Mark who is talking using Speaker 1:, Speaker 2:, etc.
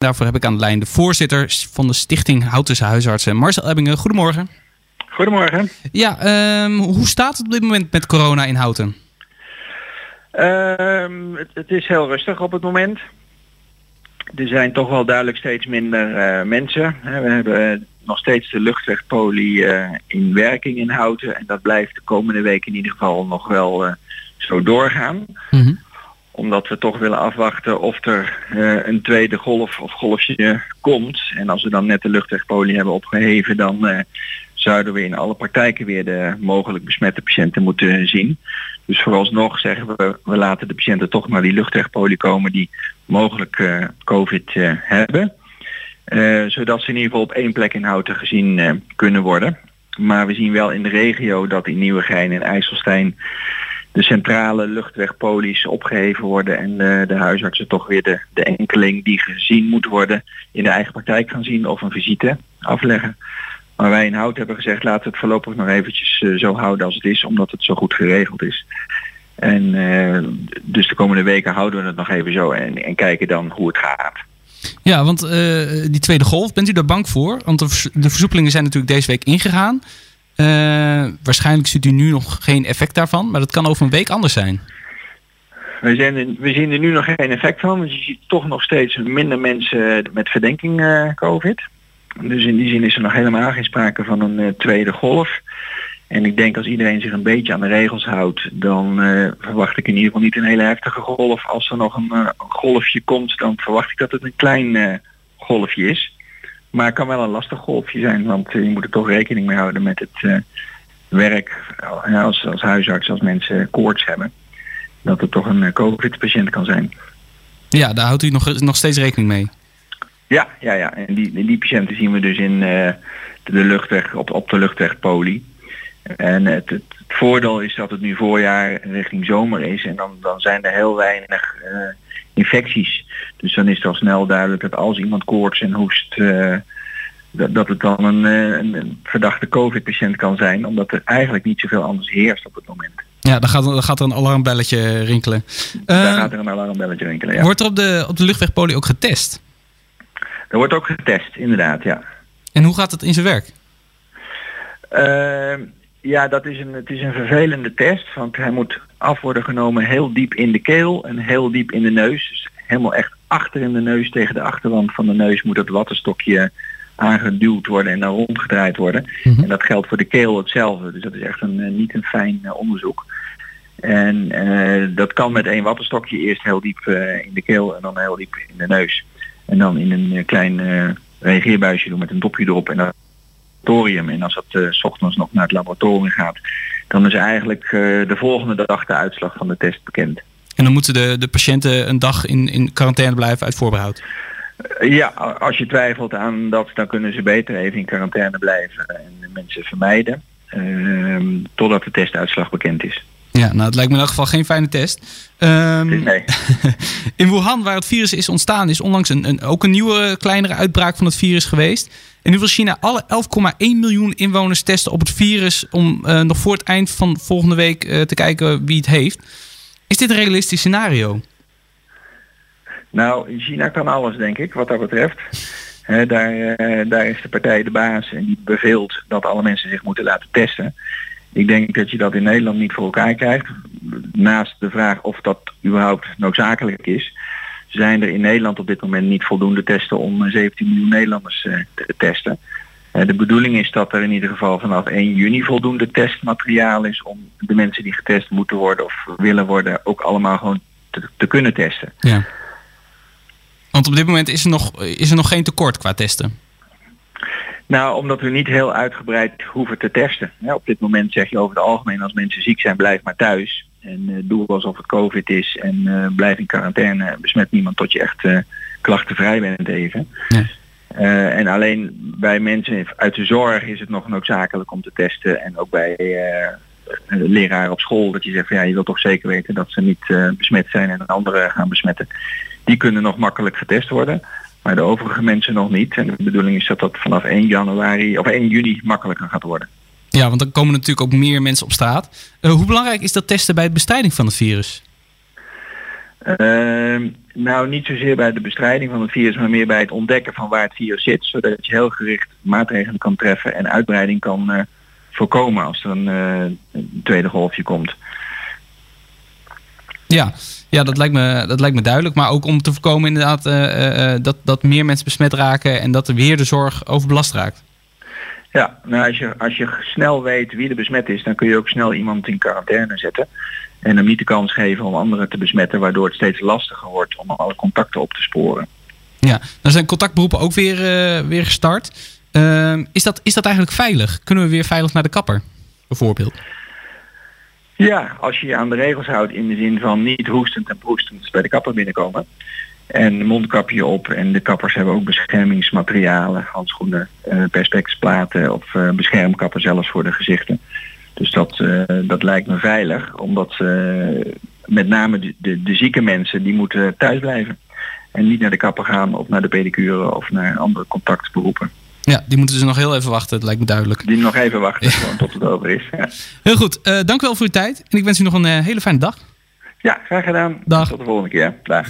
Speaker 1: Daarvoor heb ik aan de lijn de voorzitter van de Stichting Houtense Huisartsen, Marcel Ebbingen. Goedemorgen.
Speaker 2: Goedemorgen.
Speaker 1: Ja, ehm, hoe staat het op dit moment met corona in Houten?
Speaker 2: Ehm, het, het, is heel rustig op het moment. Er zijn toch wel duidelijk steeds minder uh, mensen. We hebben nog steeds de luchtwegpolie uh, in werking in Houten. En dat blijft de komende week in ieder geval nog wel uh, zo doorgaan. Mm omdat we toch willen afwachten of er uh, een tweede golf of golfje komt. En als we dan net de luchtwegpolie hebben opgeheven, dan uh, zouden we in alle praktijken weer de mogelijk besmette patiënten moeten zien. Dus vooralsnog zeggen we, we laten de patiënten toch naar die luchtwegpolie komen die mogelijk uh, COVID hebben. zodat ze in ieder geval op één plek in Houten gezien kunnen worden. Maar we zien wel in de regio dat in Nieuwegein en IJsselstein de centrale luchtwegpolies opgeheven worden en de, de huisartsen toch weer de, de enkeling die gezien moet worden in de eigen praktijk gaan zien of een visite afleggen. Maar wij in Hout hebben gezegd laten we het voorlopig nog eventjes uh, zo houden als het is, omdat het zo goed geregeld is. En uh, dus de komende weken houden we het nog even zo en, en kijken dan hoe het gaat.
Speaker 1: Ja, want die tweede golf, bent u daar bang voor? Want de, de versoepelingen zijn natuurlijk deze week ingegaan. Uh, waarschijnlijk ziet u nu nog geen effect daarvan, maar dat kan over een week anders zijn.
Speaker 2: We, zijn we zien er nu nog geen effect van, want je ziet toch nog steeds minder mensen met verdenking uh, COVID. Dus in die zin is er nog helemaal geen sprake van een tweede golf. En ik denk als iedereen zich een beetje aan de regels houdt, dan verwacht ik in ieder geval niet een hele heftige golf. Als er nog een golfje komt, dan verwacht ik dat het een klein golfje is. Maar het kan wel een lastig golfje zijn, want je moet er toch rekening mee houden met het uh, werk als, als huisarts, als mensen koorts hebben. Dat het toch een COVID-patiënt kan zijn.
Speaker 1: Ja, daar houdt u nog, nog steeds rekening mee?
Speaker 2: Ja, ja, ja. En die, die patiënten zien we dus in uh, de luchtweg, op, op de luchtwegpolie. En het, het, het, voordeel is dat het nu voorjaar richting zomer is en dan, dan zijn er heel weinig uh, infecties. Dus dan is het al snel duidelijk dat als iemand koorts en hoest, uh, dat, dat, het dan een, een, een verdachte COVID-patiënt kan zijn, omdat er eigenlijk niet zoveel anders heerst op het moment.
Speaker 1: Ja, dan gaat, dan gaat er een alarmbelletje rinkelen.
Speaker 2: Daar uh, gaat er een alarmbelletje rinkelen, ja.
Speaker 1: Wordt er op de, op de luchtwegpolie ook getest?
Speaker 2: Er wordt ook getest, inderdaad, ja.
Speaker 1: En hoe gaat het in zijn werk?
Speaker 2: Uh, ja, dat is een, het is een vervelende test, want hij moet af worden genomen heel diep in de keel en heel diep in de neus. Dus helemaal echt achter in de neus, tegen de achterwand van de neus moet het wattenstokje aangeduwd worden en dan rondgedraaid worden. Mm -hmm. En dat geldt voor de keel hetzelfde, dus dat is echt een, niet een fijn uh, onderzoek. En uh, dat kan met één wattenstokje eerst heel diep uh, in de keel en dan heel diep in de neus. En dan in een klein reageerbuisje doen met een dopje erop en dan laboratorium. En als dat uh, s ochtends nog naar het laboratorium gaat, dan is eigenlijk uh, de volgende dag de uitslag van de test bekend.
Speaker 1: En dan moeten de, de patiënten een dag in, in quarantaine blijven uit voorbehoud?
Speaker 2: Uh, ja, als je twijfelt aan dat, dan kunnen ze beter even in quarantaine blijven en de mensen vermijden. Ehm, totdat de testuitslag bekend is.
Speaker 1: Ja, nou het lijkt me in elk geval geen fijne test. Um,
Speaker 2: nee.
Speaker 1: in Wuhan, waar het virus is ontstaan, is onlangs een, een, ook een nieuwe, kleinere uitbraak van het virus geweest. En nu wil China alle 11,1 miljoen inwoners testen op het virus om uh, nog voor het eind van volgende week uh, te kijken wie het heeft. Is dit een realistisch scenario?
Speaker 2: Nou, China kan alles, denk ik, wat dat betreft. Daar, uh, daar is de partij de baas en die beveelt dat alle mensen zich moeten laten testen. Ik denk dat je dat in Nederland niet voor elkaar krijgt. Naast de vraag of dat überhaupt noodzakelijk is, zijn er in Nederland op dit moment niet voldoende testen om 17 miljoen Nederlanders uh, te testen. Uh, de bedoeling is dat er in ieder geval vanaf 1 juni voldoende testmateriaal is om de mensen die getest moeten worden of willen worden ook allemaal gewoon te, te kunnen testen.
Speaker 1: Ja. Want op dit moment is er, nog, is er nog geen tekort qua testen.
Speaker 2: Nou, omdat we niet heel uitgebreid hoeven te testen. Ja, op dit moment zeg je over het algemeen als mensen ziek zijn, blijf maar thuis. En uh, doe alsof het COVID is en uh, blijf in quarantaine. Besmet niemand tot je echt uh, klachtenvrij bent even. Ja. en alleen bij mensen uit de zorg is het nog noodzakelijk om te testen. En ook bij leraren op school dat je zegt van ja, je wilt toch zeker weten dat ze niet besmet zijn en anderen gaan besmetten. Die kunnen nog makkelijk getest worden. Maar de overige mensen nog niet. En de bedoeling is dat dat vanaf 1 januari of 1 juni makkelijker gaat worden.
Speaker 1: Ja, want dan komen natuurlijk ook meer mensen op straat. Uh, hoe belangrijk is dat testen bij het bestrijding van het virus?
Speaker 2: Uh, Nou, niet zozeer bij de bestrijding van het virus, maar meer bij het ontdekken van waar het virus zit. Zodat je heel gericht maatregelen kan treffen en uitbreiding kan uh, voorkomen als er een, een, tweede golfje komt.
Speaker 1: Ja, ja dat, lijkt me, dat lijkt me duidelijk. Maar ook om te voorkomen inderdaad uh, dat, dat meer mensen besmet raken en dat er weer de zorg overbelast raakt.
Speaker 2: Ja, nou als je, als je snel weet wie er besmet is, dan kun je ook snel iemand in quarantaine zetten. En hem niet de kans geven om anderen te besmetten, waardoor het steeds lastiger wordt om alle contacten op te sporen.
Speaker 1: Ja, dan zijn contactberoepen ook weer, uh, weer gestart. Uh, is, dat, is dat eigenlijk veilig? Kunnen we weer veilig naar de kapper, bijvoorbeeld?
Speaker 2: Ja, als je je aan de regels houdt in de zin van niet hoestend en proestend bij de kapper binnenkomen. En mondkapje op en de kappers hebben ook beschermingsmaterialen, handschoenen, uh, perspexplaten of uh, beschermkappen zelfs voor de gezichten. Dus dat, uh, dat lijkt me veilig, omdat met name de, de, de, zieke mensen die moeten thuis blijven. En niet naar de kapper gaan of naar de pedicure of naar andere contactberoepen.
Speaker 1: Ja, die moeten ze nog heel even wachten, het lijkt me duidelijk.
Speaker 2: Die nog even wachten, ja. gewoon tot het over is. Ja.
Speaker 1: Heel goed, dank u wel voor uw tijd en ik wens u nog een hele fijne dag.
Speaker 2: Ja, graag gedaan.
Speaker 1: Dag.
Speaker 2: Tot de volgende keer. Dag.